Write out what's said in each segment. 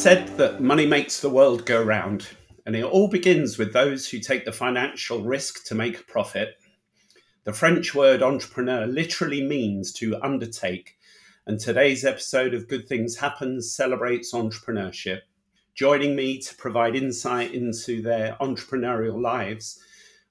said that money makes the world go round, and it all begins with those who take the financial risk to make a profit. The French word entrepreneur literally means to undertake, and today's episode of Good Things Happen celebrates entrepreneurship. Joining me to provide insight into their entrepreneurial lives,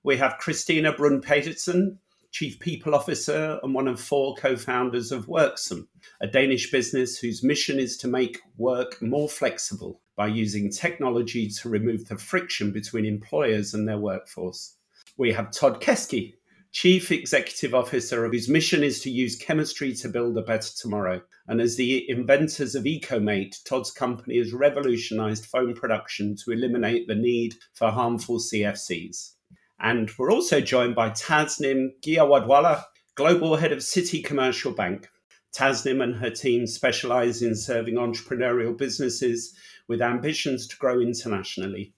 we have Christina Brun Petersen, Chief People Officer and one of four co founders of Worksome, a Danish business whose mission is to make work more flexible by using technology to remove the friction between employers and their workforce. We have Todd Keske, Chief Executive Officer, whose mission is to use chemistry to build a better tomorrow. And as the inventors of EcoMate, Todd's company has revolutionized foam production to eliminate the need for harmful CFCs. And we're also joined by Tasnim Ghiawadwala, Global Head of Citi Commercial Bank. Tasnim and her team specialize in serving entrepreneurial businesses with ambitions to grow internationally.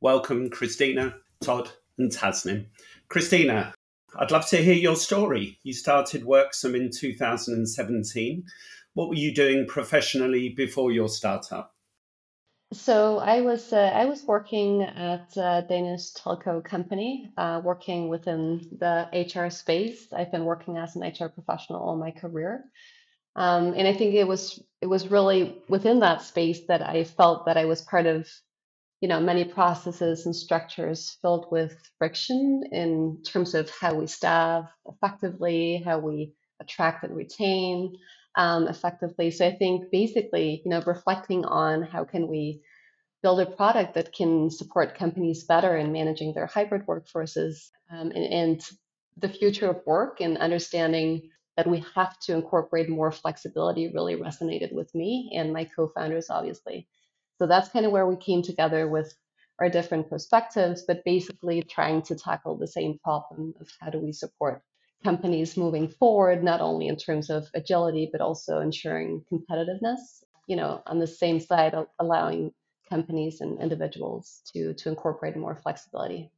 Welcome, Christina, Todd, and Tasnim. Christina, I'd love to hear your story. You started Worksome in 2017. What were you doing professionally before your startup? So I was uh, I was working at a Danish telco company, uh, working within the HR space. I've been working as an HR professional all my career, um, and I think it was it was really within that space that I felt that I was part of, you know, many processes and structures filled with friction in terms of how we staff effectively, how we attract and retain, um, effectively. So I think basically, you know, reflecting on how can we build a product that can support companies better in managing their hybrid workforces um, and, and the future of work and understanding that we have to incorporate more flexibility really resonated with me and my co-founders obviously so that's kind of where we came together with our different perspectives but basically trying to tackle the same problem of how do we support companies moving forward, not only in terms of agility, but also ensuring competitiveness. You know, on the same side, allowing companies and individuals to to incorporate more flexibility.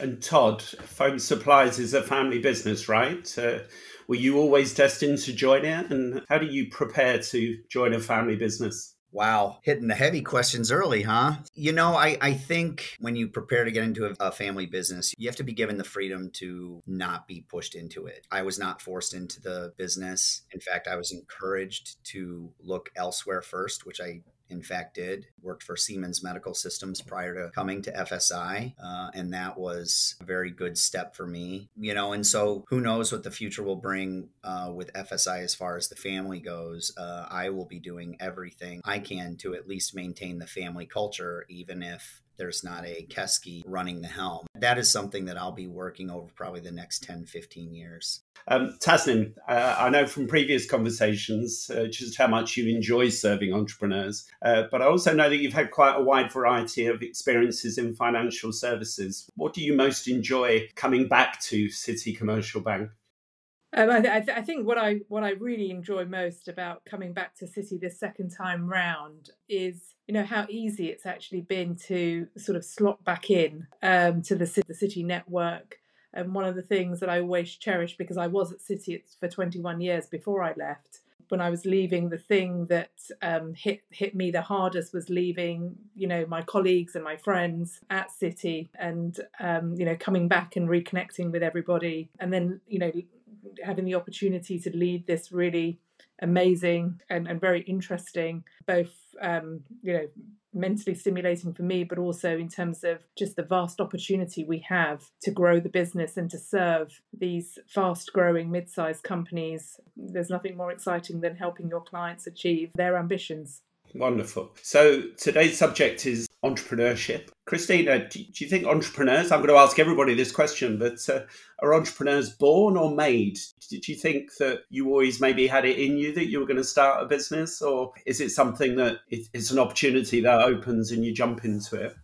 And Todd, Foam Supplies is a family business, right? Uh, were you always destined to join it? And how do you prepare to join a family business? Wow, hitting the heavy questions early, huh? You know, I, I think when you prepare to get into a, a, family business, you have to be given the freedom to not be pushed into it. I was not forced into the business. In fact, I was encouraged to look elsewhere first, which I in fact did worked for siemens medical systems prior to coming to fsi uh, and that was a very good step for me you know and so who knows what the future will bring uh, with fsi as far as the family goes. Uh, i will be doing everything i can to at least maintain the family culture even if there's not a Keske running the helm. That is something that I'll be working over probably the next 10, 15 years. Um, Tasnim, uh, I know from previous conversations uh, just how much you enjoy serving entrepreneurs, uh, but I also know that you've had quite a wide variety of experiences in financial services. What do you most enjoy coming back to Citi Commercial Bank? Um, I, th- I, think what I what I really enjoy most about coming back to Citi this second time round is you know how easy it's actually been to sort of slot back in um, to the the Citi network. And one of the things that I always cherish because I was at Citi for 21 years before I left. When I was leaving, the thing that um, hit hit me the hardest was leaving, you know, my colleagues and my friends at Citi, and um, you know, coming back and reconnecting with everybody, and then you know, having the opportunity to lead this really amazing and, and very interesting, both um, you know mentally stimulating for me, but also in terms of just the vast opportunity we have to grow the business and to serve these fast growing mid sized companies. There's nothing more exciting than helping your clients achieve their ambitions. Wonderful. So today's subject is entrepreneurship. Christina, do, you think entrepreneurs, I'm going to ask everybody this question, but uh, are entrepreneurs born or made? Did you think that you always maybe had it in you that you were going to start a business, or is it something that it's an opportunity that opens and you jump into it?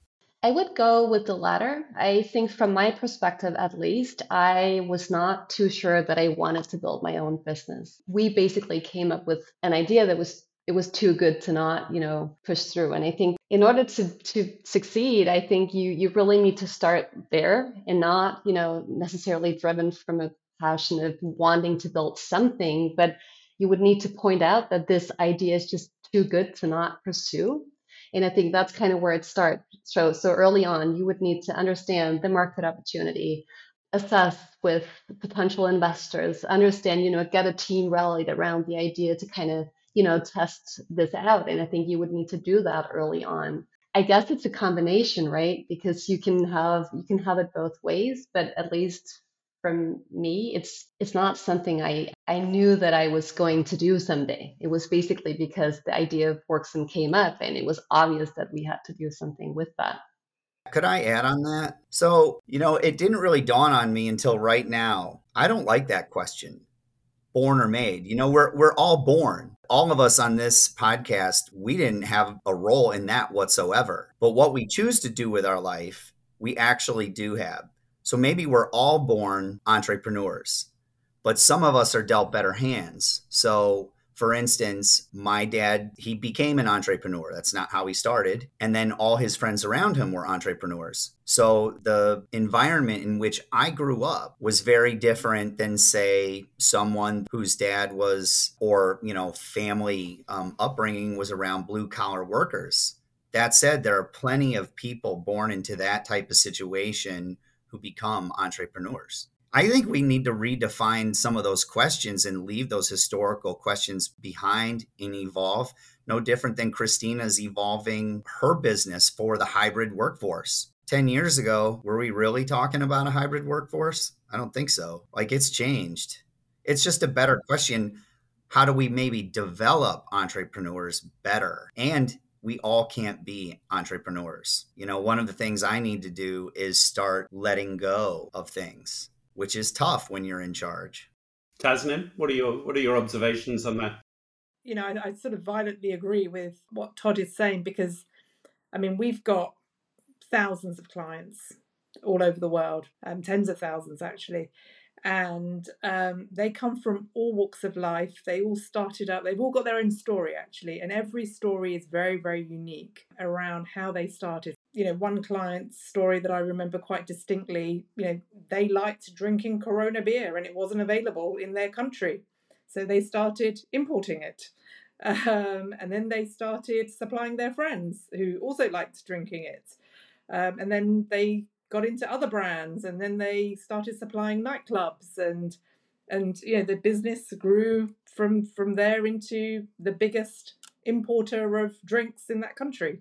I would go with the latter. I think, from my perspective at least, I was not too sure that I wanted to build my own business. We basically came up with an idea that was it was too good to not, you know, push through. And I think in order to to succeed, I think you you really need to start there and not, you know, necessarily driven from a passion of wanting to build something, but you would need to point out that this idea is just too good to not pursue. And I think that's kind of where it starts. So, so early on, you would need to understand the market opportunity, assess with potential investors, understand, you know, get a team rallied around the idea to kind of, you know, test this out. And I think you would need to do that early on. I guess it's a combination, right? Because you can have you can have it both ways, but at least from me, it's it's not something I I knew that I was going to do someday. It was basically because the idea of Worksome came up and it was obvious that we had to do something with that. Could I add on that? So, you know, it didn't really dawn on me until right now. I don't like that question. Born or made. You know, we're we're all born. All of us on this podcast, we didn't have a role in that whatsoever. But what we choose to do with our life, we actually do have. So maybe we're all born entrepreneurs, but some of us are dealt better hands. So for instance, my dad, he became an entrepreneur. That's not how he started. And then all his friends around him were entrepreneurs. So the environment in which I grew up was very different than, say, someone whose dad was, or, you know, family um, upbringing was around blue collar workers. That said, there are plenty of people born into that type of situation who become entrepreneurs. I think we need to redefine some of those questions and leave those historical questions behind and evolve. No different than Christina's evolving her business for the hybrid workforce. 10 years ago, were we really talking about a hybrid workforce? I don't think so. Like it's changed. It's just a better question. How do we maybe develop entrepreneurs better? And we all can't be entrepreneurs. You know, one of the things I need to do is start letting go of things which is tough when you're in charge. Tasnim, what are your what are your observations on that? You know, I, I sort of violently agree with what Todd is saying because, I mean, we've got thousands of clients all over the world, um, tens of thousands actually, and um, they come from all walks of life. They all started out, they've all got their own story actually, and every story is very, very unique around how they started. You know, one client's story that I remember quite distinctly, you know, they liked drinking Corona beer and it wasn't available in their country. So they started importing it. Um, and then they started supplying their friends who also liked drinking it. Um, and then they got into other brands and then they started supplying nightclubs and and you know the business grew from from there into the biggest importer of drinks in that country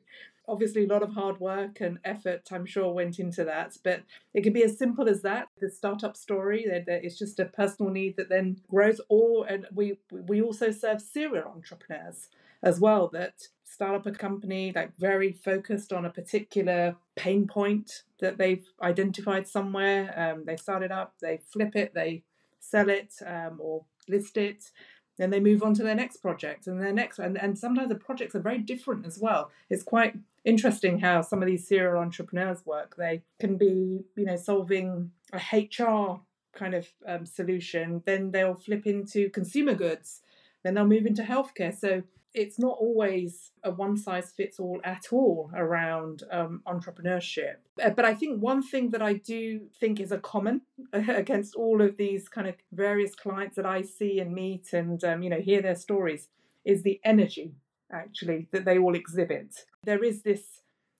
obviously a lot of hard work and effort i'm sure went into that but it can be as simple as that the startup story it's just a personal need that then grows or and we we also serve serial entrepreneurs as well that start up a company like very focused on a particular pain point that they've identified somewhere. Um, they start it up, they flip it, they sell it um, or list it. Then they move on to their next project and their next, and, and sometimes the projects are very different as well. It's quite interesting how some of these serial entrepreneurs work. They can be, you know, solving a HR kind of um, solution, then they'll flip into consumer goods, then they'll move into healthcare. So it's not always a one size fits all at all around um, entrepreneurship. Uh, but I think one thing that I do think is a common against all of these kind of various clients that I see and meet and um, you know hear their stories is the energy actually that they all exhibit. There is this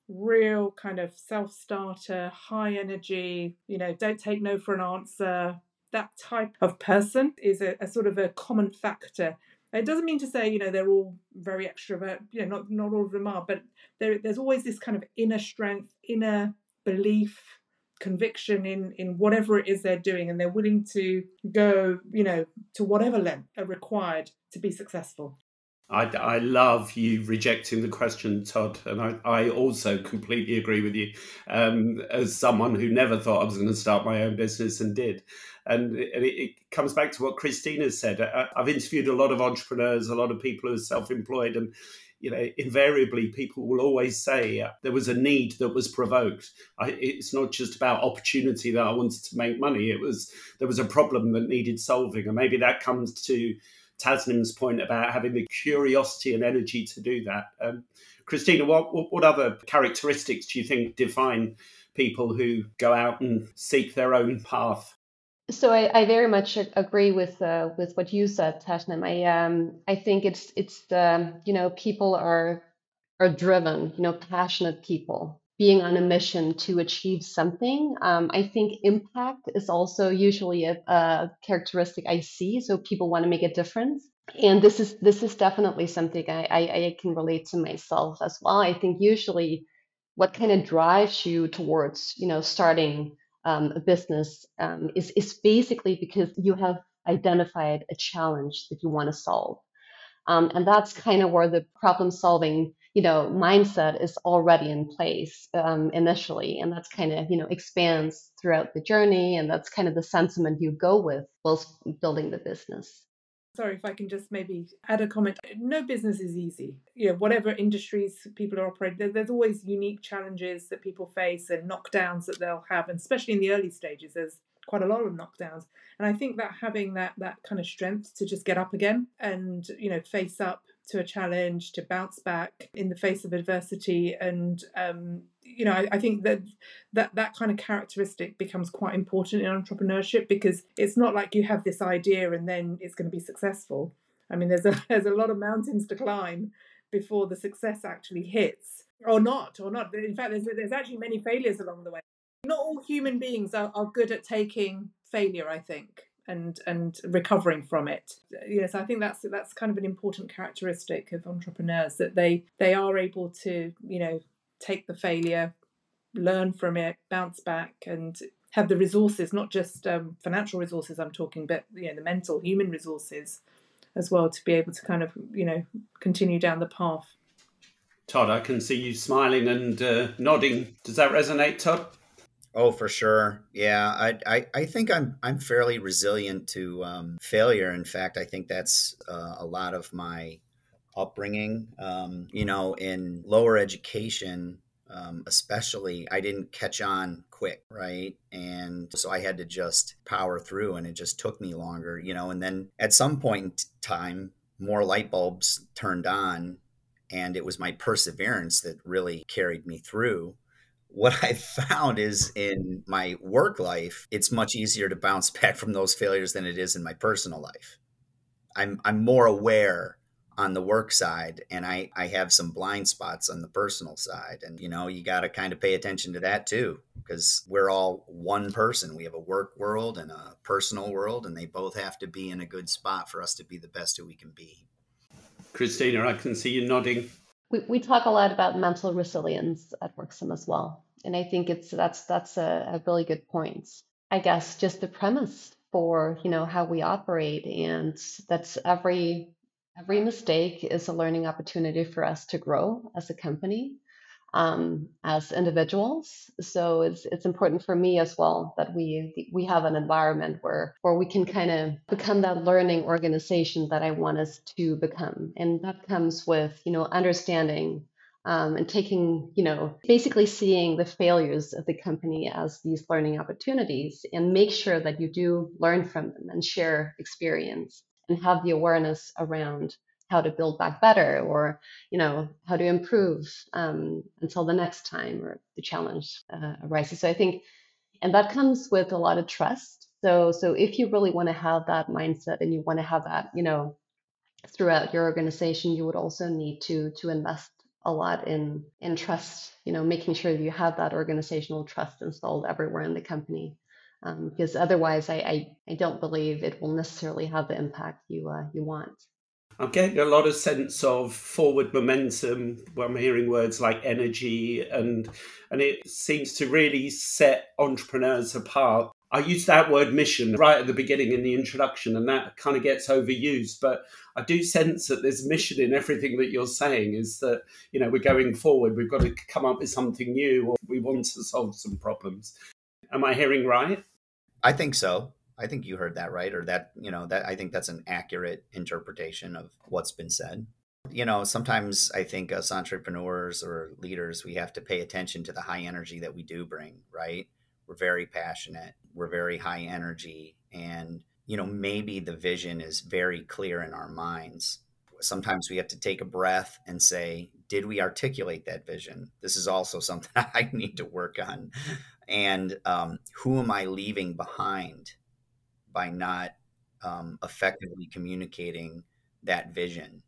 real kind of self starter, high energy, you know, don't take no for an answer. That type of person is a, a sort of a common factor it doesn't mean to say, you know, they're all very extrovert. You know, not not all of them are, but there, there's always this kind of inner strength, inner belief, conviction in in whatever it is they're doing, and they're willing to go, you know, to whatever length are required to be successful. I, I love you rejecting the question, Todd, and I, I also completely agree with you. Um, as someone who never thought I was going to start my own business and did, and it, it comes back to what Christina said. I, I've interviewed a lot of entrepreneurs, a lot of people who are self-employed, and you know, invariably people will always say there was a need that was provoked. I, it's not just about opportunity that I wanted to make money. It was there was a problem that needed solving, and maybe that comes to Tasnim's point about having the curiosity and energy to do that. Um, Christina, what, what other characteristics do you think define people who go out and seek their own path? So I, I very much agree with uh, with what you said, Tasnim. I um I think it's it's the you know people are are driven, you know, passionate people being on a mission to achieve something. Um, I think impact is also usually a, a characteristic I see. So people want to make a difference. And this is this is definitely something I, I, I can relate to myself as well. I think usually what kind of drives you towards you know starting um, a business um, is is basically because you have identified a challenge that you want to solve um, and that's kind of where the problem solving you know mindset is already in place um, initially and that's kind of you know expands throughout the journey and that's kind of the sentiment you go with whilst building the business sorry if I can just maybe add a comment. No business is easy. You know, whatever industries people are operating, there's always unique challenges that people face and knockdowns that they'll have, and especially in the early stages, there's quite a lot of knockdowns. And I think that having that that kind of strength to just get up again and you know face up to a challenge, to bounce back in the face of adversity, and um, you know, I, I, think that that that kind of characteristic becomes quite important in entrepreneurship because it's not like you have this idea and then it's going to be successful. I mean, there's a there's a lot of mountains to climb before the success actually hits, or not, or not. In fact, there's there's actually many failures along the way. Not all human beings are, are good at taking failure. I think and and recovering from it. Yes, I think that's that's kind of an important characteristic of entrepreneurs that they they are able to you know take the failure, learn from it, bounce back, and have the resources, not just um, financial resources I'm talking, but you know the mental, human resources as well to be able to kind of you know continue down the path. Todd, I can see you smiling and uh, nodding. Does that resonate, Todd? Oh, for sure. Yeah, I, I, I think I'm I'm fairly resilient to um, failure. In fact, I think that's uh, a lot of my upbringing. Um, you know, in lower education, um, especially, I didn't catch on quick, right? And so I had to just power through, and it just took me longer, you know. And then at some point in time, more light bulbs turned on, and it was my perseverance that really carried me through what I found is in my work life, it's much easier to bounce back from those failures than it is in my personal life. I'm I'm more aware on the work side and I, I have some blind spots on the personal side. And you know, you gotta kind of pay attention to that too, because we're all one person. We have a work world and a personal world, and they both have to be in a good spot for us to be the best who we can be. Christina, I can see you nodding we, we talk a lot about mental resilience at Worksome as well. And I think it's that's that's a, a really good point. I guess just the premise for you know how we operate and that's every every mistake is a learning opportunity for us to grow as a company um, as individuals. So it's it's important for me as well that we we have an environment where where we can kind of become that learning organization that I want us to become, and that comes with you know understanding. Um, and taking, you know, basically seeing the failures of the company as these learning opportunities and make sure that you do learn from them and share experience and have the awareness around how to build back better or you know how to improve um, until the next time or the challenge uh, arises. So i think and that comes with a lot of trust. So so if you really want to have that mindset and you want to have that you know throughout your organization you would also need to to invest a lot in in trust you know making sure you have that organizational trust installed everywhere in the company um, because otherwise I, I, I don't believe it will necessarily have the impact you uh, you want I'm getting a lot of sense of forward momentum I'm hearing words like energy and and it seems to really set entrepreneurs apart. I used that word mission right at the beginning in the introduction, and that kind of gets overused. But I do sense that there's mission in everything that you're saying. Is that you know we're going forward, we've got to come up with something new, or we want to solve some problems. Am I hearing right? I think so. I think you heard that right, or that you know that I think that's an accurate interpretation of what's been said. You know, sometimes I think us entrepreneurs or leaders, we have to pay attention to the high energy that we do bring. Right? We're very passionate. We're very high energy, and you know maybe the vision is very clear in our minds. Sometimes we have to take a breath and say, did we articulate that vision? This is also something I need to work on. And um, who am I leaving behind? by not um, effectively communicating that vision.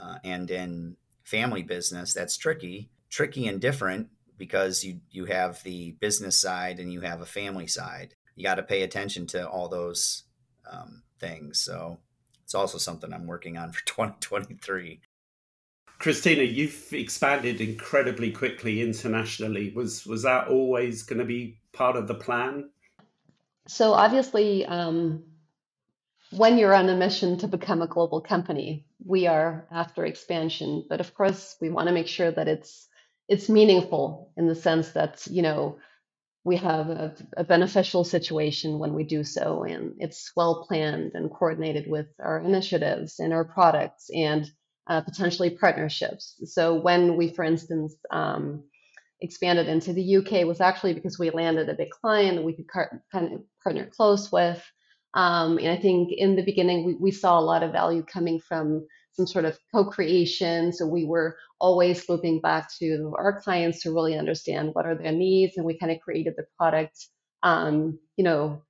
Uh, and in family business, that's tricky, tricky and different because you you have the business side and you have a family side. You got to pay attention to all those um, things. So it's also something I'm working on for 2023. Christina, you've expanded incredibly quickly internationally. Was was that always going to be part of the plan? So obviously, um, when you're on a mission to become a global company, we are after expansion. But of course, we want to make sure that it's it's meaningful in the sense that you know we have a, a beneficial situation when we do so, and it's well planned and coordinated with our initiatives and our products and uh, potentially partnerships. So when we, for instance, um, expanded into the UK was actually because we landed a big client that we could car- kind of partner close with. Um, and I think in the beginning, we, we saw a lot of value coming from some sort of co-creation. So we were always looping back to our clients to really understand what are their needs, and we kind of created the product, um, you know,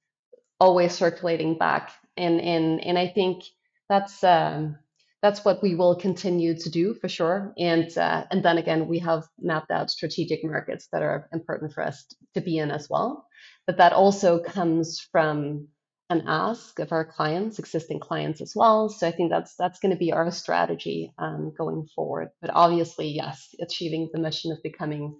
always circulating back. And and and I think that's um, that's what we will continue to do for sure. And uh, and then again, we have mapped out strategic markets that are important for us to be in as well. But that also comes from an ask of our clients, existing clients as well. So I think that's that's going to be our strategy um, going forward. But obviously, yes, achieving the mission of becoming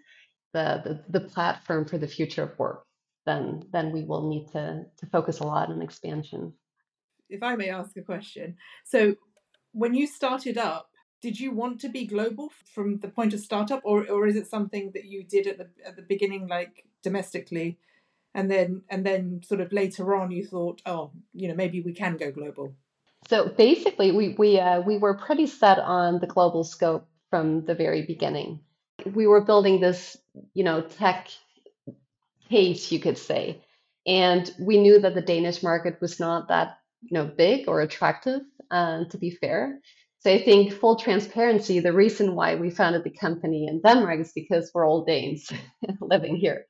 the, the, the platform for the future of work, then then we will need to to focus a lot on expansion. If I may ask a question, so when you started up, did you want to be global from the point of startup, or or is it something that you did at the at the beginning, like domestically, and then and then sort of later on you thought, oh, you know, maybe we can go global? So basically, we we uh, we were pretty set on the global scope from the very beginning. We were building this, you know, tech case, you could say, and we knew that the Danish market was not that you know big or attractive uh, to be fair. So I think full transparency, the reason why we founded the company in Denmark is because we're all Danes living here.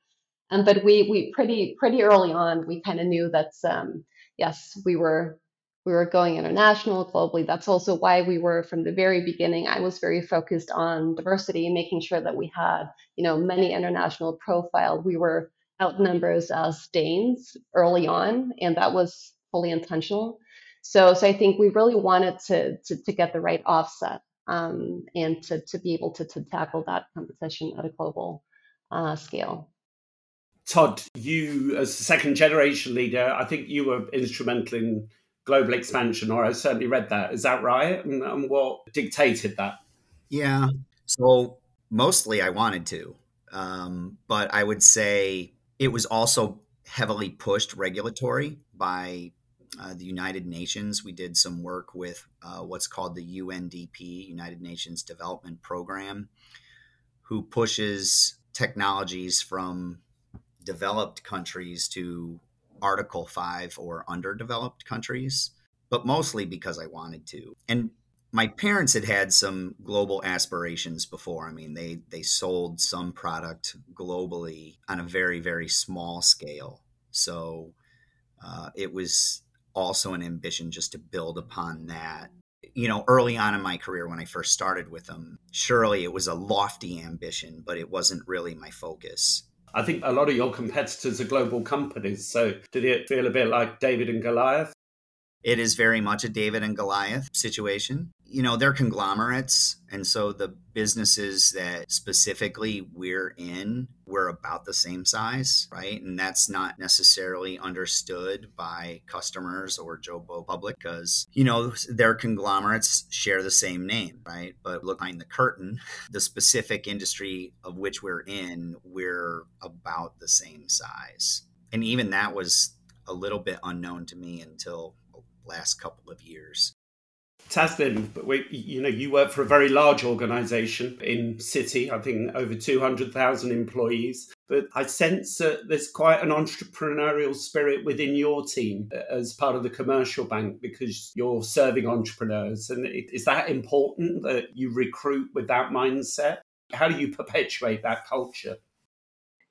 Um, but we we pretty pretty early on we kind of knew that um, yes we were we were going international globally. That's also why we were from the very beginning. I was very focused on diversity, making sure that we had you know many international profile. We were outnumbered as Danes early on, and that was fully intentional. So, so I think we really wanted to, to, to get the right offset um, and to, to be able to, to tackle that competition at a global uh, scale. Todd, you as a second generation leader, I think you were instrumental in global expansion, or I certainly read that. Is that right? And, and what dictated that? Yeah. So mostly I wanted to, um, but I would say it was also heavily pushed regulatory by uh, the United Nations. We did some work with uh, what's called the UNDP, United Nations Development Program, who pushes technologies from developed countries to Article 5 or underdeveloped countries, but mostly because I wanted to. And my parents had had some global aspirations before. I mean, they they sold some product globally on a very very small scale. So uh, it was also an ambition just to build upon that. You know, early on in my career when I first started with them, surely it was a lofty ambition, but it wasn't really my focus. I think a lot of your competitors are global companies. So did it feel a bit like David and Goliath? It is very much a David and Goliath situation you know, they're conglomerates. And so the businesses that specifically we're in, we're about the same size, right? And that's not necessarily understood by customers or Joe Blow public because, you know, their conglomerates share the same name, right? But look behind the curtain, the specific industry of which we're in, we're about the same size. And even that was a little bit unknown to me until last couple of years. Tasnim, we, you know, you work for a very large organisation in Citi. I think over two hundred thousand employees. But I sense that there's quite an entrepreneurial spirit within your team as part of the commercial bank because you're serving entrepreneurs. And is that important that you recruit with that mindset? How do you perpetuate that culture?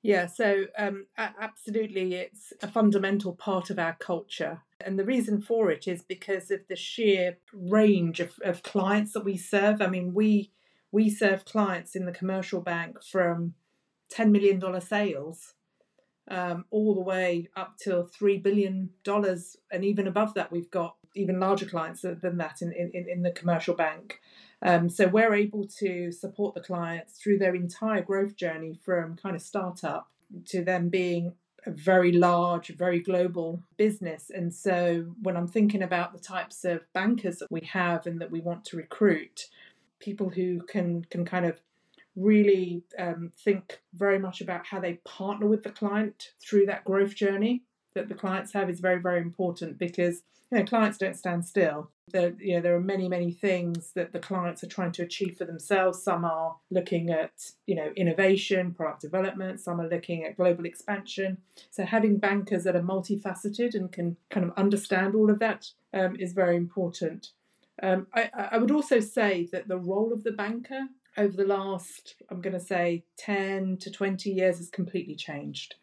Yeah, so um, absolutely, it's a fundamental part of our culture. And the reason for it is because of the sheer range of, of clients that we serve. I mean, we we serve clients in the commercial bank from $10 million sales um, all the way up to $3 billion. And even above that, we've got even larger clients than that in, in, in the commercial bank. Um, so we're able to support the clients through their entire growth journey from kind of startup to them being a very large, very global business. And so when I'm thinking about the types of bankers that we have and that we want to recruit, people who can can kind of really um, think very much about how they partner with the client through that growth journey that the clients have is very very important because you know clients don't stand still there, you know there are many many things that the clients are trying to achieve for themselves. Some are looking at you know innovation product development. Some are looking at global expansion. So having bankers that are multifaceted and can kind of understand all of that um, is very important. Um, I, I would also say that the role of the banker over the last, I'm going to say, 10 to 20 years has completely changed.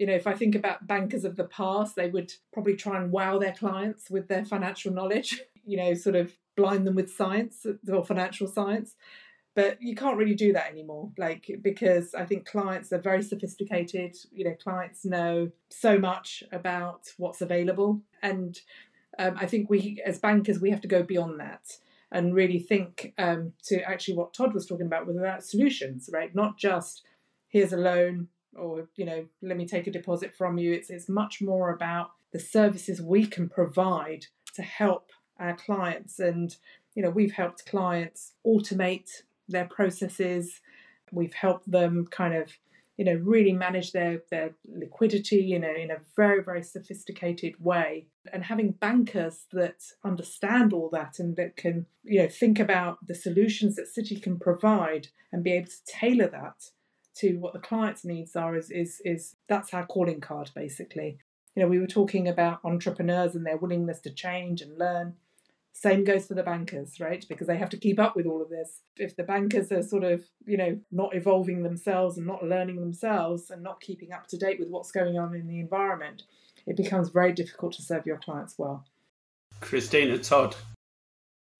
You know, if I think about bankers of the past, they would probably try and wow their clients with their financial knowledge, you know, sort of blind them with science or financial science. But you can't really do that anymore, like, because I think clients are very sophisticated. You know, clients know so much about what's available. And um, I think we, as bankers, we have to go beyond that and really think um, to actually what Todd was talking about was about solutions, right? Not just here's a loan or you know let me take a deposit from you. It's it's much more about the services we can provide to help our clients, and you know we've helped clients automate their processes. We've helped them kind of you know, really manage their, their liquidity you know in a very, very sophisticated way. And having bankers that understand all that and that can, you know, think about the solutions that Citi can provide and be able to tailor that to what the client's needs are is, is, is that's our calling card, basically. You know, we were talking about entrepreneurs and their willingness to change and learn. Same goes for the bankers, right? Because they have to keep up with all of this. If the bankers are sort of, you know, not evolving themselves and not learning themselves and not keeping up to date with what's going on in the environment, it becomes very difficult to serve your clients well. Christina Todd.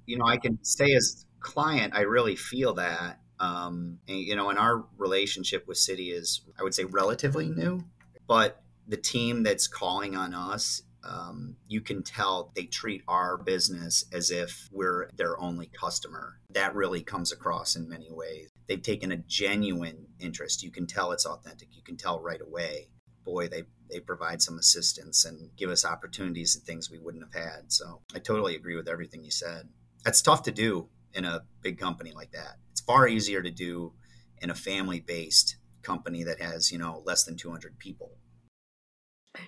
You know, I can say as client, I really feel that. Um, and, you know, and our relationship with Citi is, I would say, relatively new, but the team that's calling on us um, you can tell they treat our business as if we're their only customer. That really comes across in many ways. They've taken a genuine interest. You can tell it's authentic. You can tell right away. Boy, they they provide some assistance and give us opportunities and things we wouldn't have had. So I totally agree with everything you said. That's tough to do in a big company like that. It's far easier to do in a family based company that has, you know, less than 200 people.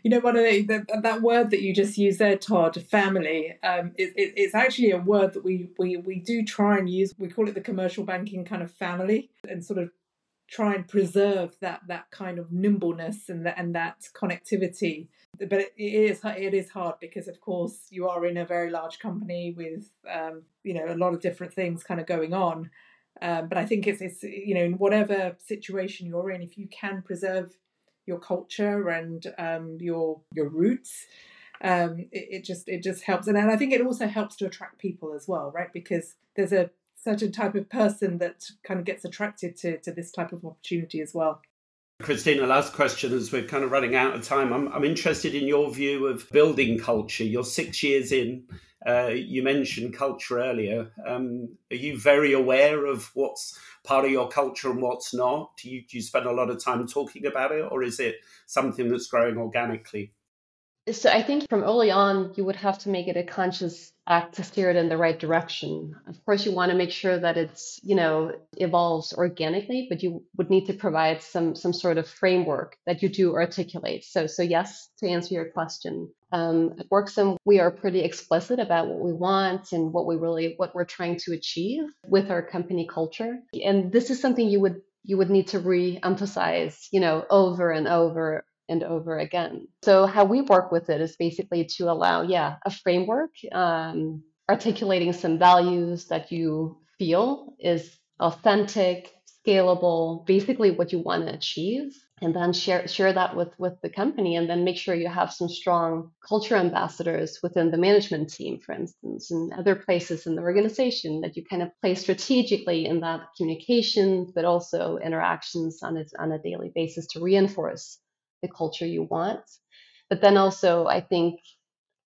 You know, one of the, the, that word that you just used there, Todd, family. Um, it, it, it's actually a word that we we we do try and use. We call it the commercial banking kind of family, and sort of try and preserve that that kind of nimbleness and that and that connectivity. But it, is it is hard because, of course, you are in a very large company with um, you know a lot of different things kind of going on. Um, but I think it's it's you know in whatever situation you're in, if you can preserve your culture and um, your your roots. Um, it, it, just it just helps, and, and I think it also helps to attract people as well, right? Because there's a certain type of person that kind of gets attracted to to this type of opportunity as well. Christina, last question as we're kind of running out of time. I'm, I'm interested in your view of building culture. You're six years in. Uh, you mentioned culture earlier. Um, are you very aware of what's part of your culture and what's not? Do you, do you spend a lot of time talking about it, or is it something that's growing organically? So I think from early on, you would have to make it a conscious act to steer it in the right direction. Of course, you want to make sure that it's, you know, evolves organically, but you would need to provide some some sort of framework that you do articulate. So, so yes, to answer your question, um, at Worksome, we are pretty explicit about what we want and what we really what we're trying to achieve with our company culture. And this is something you would you would need to re-emphasize, you know, over and over and over again. So how we work with it is basically to allow, yeah, a framework, um, articulating some values that you feel is authentic, scalable, basically what you want to achieve, and then share share that with with the company, and then make sure you have some strong culture ambassadors within the management team, for instance, and other places in the organization that you kind of play strategically in that communication, but also interactions on a, on a daily basis to reinforce the culture you want. But then also, I think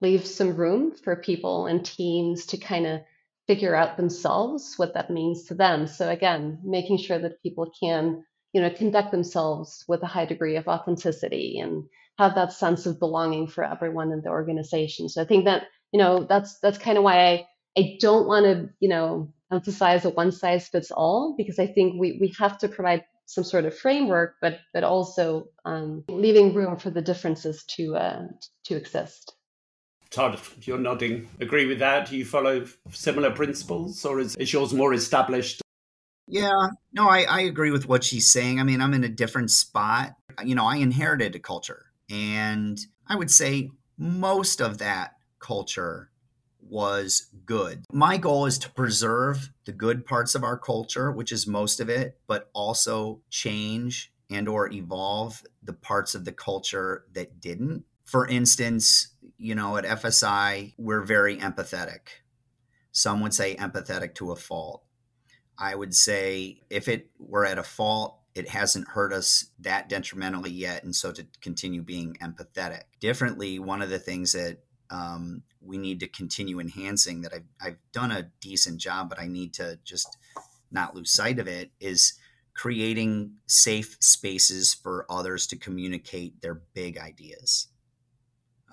leave some room for people and teams to kind of figure out themselves what that means to them. So again, making sure that people can, you know, conduct themselves with a high degree of authenticity and have that sense of belonging for everyone in the organization. So I think that, you know, that's that's kind of why I I don't want to, you know, emphasize a one size fits all because I think we we have to provide some sort of framework, but but also um, leaving room for the differences to uh, to exist. Todd, you're nodding. Agree with that? Do you follow similar principles, or is, is yours more established? Yeah, no, I, I agree with what she's saying. I mean, I'm in a different spot. You know, I inherited a culture, and I would say most of that culture was good. My goal is to preserve the good parts of our culture, which is most of it, but also change and or evolve the parts of the culture that didn't. For instance, you know, at FSI, we're very empathetic. Some would say empathetic to a fault. I would say if it were at a fault, it hasn't hurt us that detrimentally yet. And so to continue being empathetic. Differently, one of the things that um, we need to continue enhancing that I've, I've done a decent job, but I need to just not lose sight of it is creating safe spaces for others to communicate their big ideas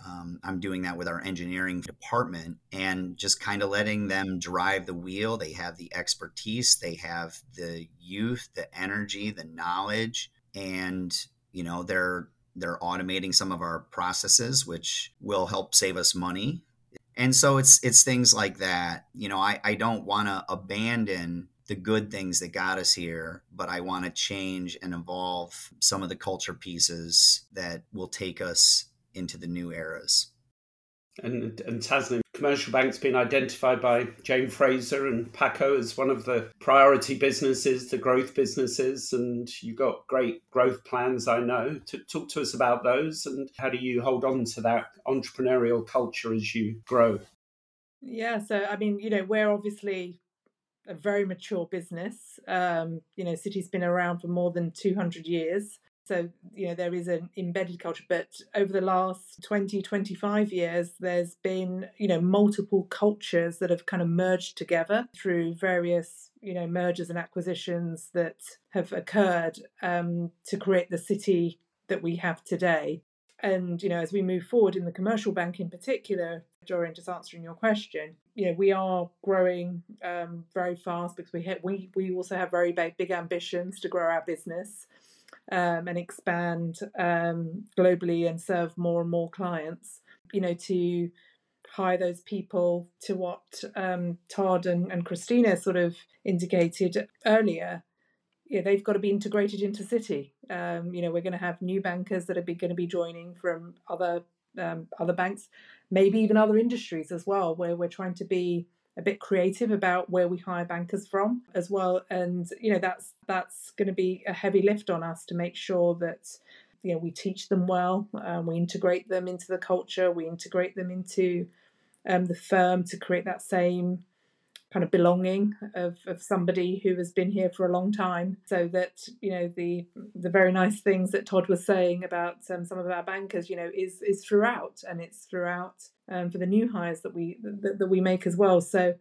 um, I'm doing that with our engineering department and just kind of letting them drive the wheel. They have the expertise, they have the youth, the energy, the knowledge, and you know they're they're automating some of our processes, which will help save us money. And so it's it's things like that. You know, I, I don't want to abandon the good things that got us here, but I want to change and evolve some of the culture pieces that will take us into the new eras. And, and Tasnim, commercial banks been identified by Jane Fraser and Paco as one of the priority businesses, the growth businesses, and you've got great growth plans, I know. Talk to us about those and how do you hold on to that entrepreneurial culture as you grow? Yeah, so I mean, you know, we're obviously a very mature business. Um, you know, Citi's been around for more than 200 years. So, you know, there is an embedded culture. But over the last 20, 25 years, there's been, you know, multiple cultures that have kind of merged together through various, you know, mergers and acquisitions that have occurred um, to create the Citi that we have today. And, you know, as we move forward in the commercial bank in particular, Dorian, just answering your question, you know, we are growing um, very fast because we, ha- we, we also have very big, big ambitions to grow our business um, and expand um, globally and serve more and more clients. You know, to hire those people to what um, Todd and, and Christina sort of indicated earlier. Yeah, they've got to be integrated into Citi. Um, you know, we're going to have new bankers that are going to be joining from other um, other banks, maybe even other industries as well, where we're trying to be a bit creative about where we hire bankers from as well. And you know that's that's going to be a heavy lift on us to make sure that you know we teach them well um, we integrate them into the culture we integrate them into um, the firm to create that same kind of belonging of, of somebody who has been here for a long time. So that you know the the very nice things that Todd was saying about um, some of our bankers you know is is throughout. And it's throughout um, for the new hires that we that, that we make as well. So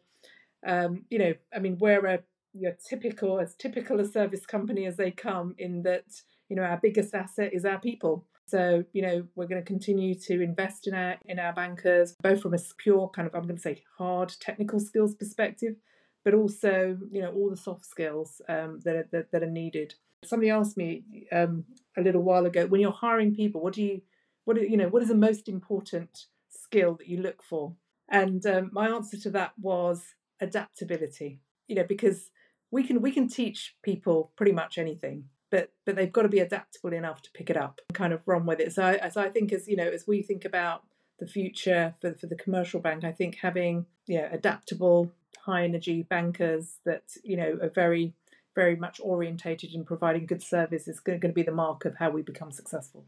um, you know I mean we're a you know, typical as typical a service company as they come in that you know our biggest asset is our people so, you know, we're going to continue to invest in our in our bankers, both from a pure kind of I'm going to say hard technical skills perspective, but also you know all the soft skills um, that, are, that that are needed. Somebody asked me um, a little while ago, when you're hiring people, what do you what you know what is the most important skill that you look for? And um, my answer to that was adaptability. You know, because we can we can teach people pretty much anything but but they've got to be adaptable enough to pick it up and kind of run with it. So I, so I think as you know, as we think about the future for for the commercial bank, I think having know adaptable, high energy bankers that you know are very very much orientated in providing good service is going to be the mark of how we become successful.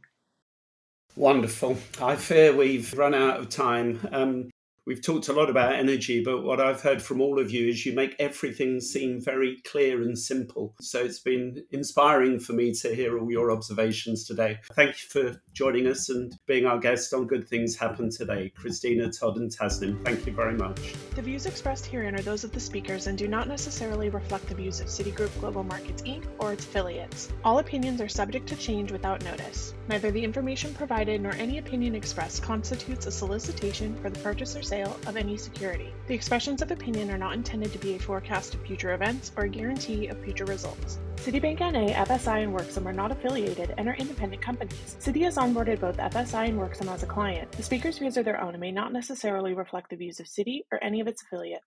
Wonderful. I fear we've run out of time. Um, We've talked a lot about energy, but what I've heard from all of you is you make everything seem very clear and simple. So it's been inspiring for me to hear all your observations today. Thank you for joining us and being our guest on Good Things Happen Today. Christina, Todd, and Tasnim, thank you very much. The views expressed herein are those of the speakers and do not necessarily reflect the views of Citigroup Global Markets Inc. or its affiliates. All opinions are subject to change without notice. Neither the information provided nor any opinion expressed constitutes a solicitation for the purchase or sale sale of any security. The expressions of opinion are not intended to be a forecast of future events or a guarantee of future results. Citibank NA, FSI, and Worksome are not affiliated and are independent companies. Citi has onboarded both FSI and Worksome as a client. The speaker's views are their own and may not necessarily reflect the views of Citi or any of its affiliates.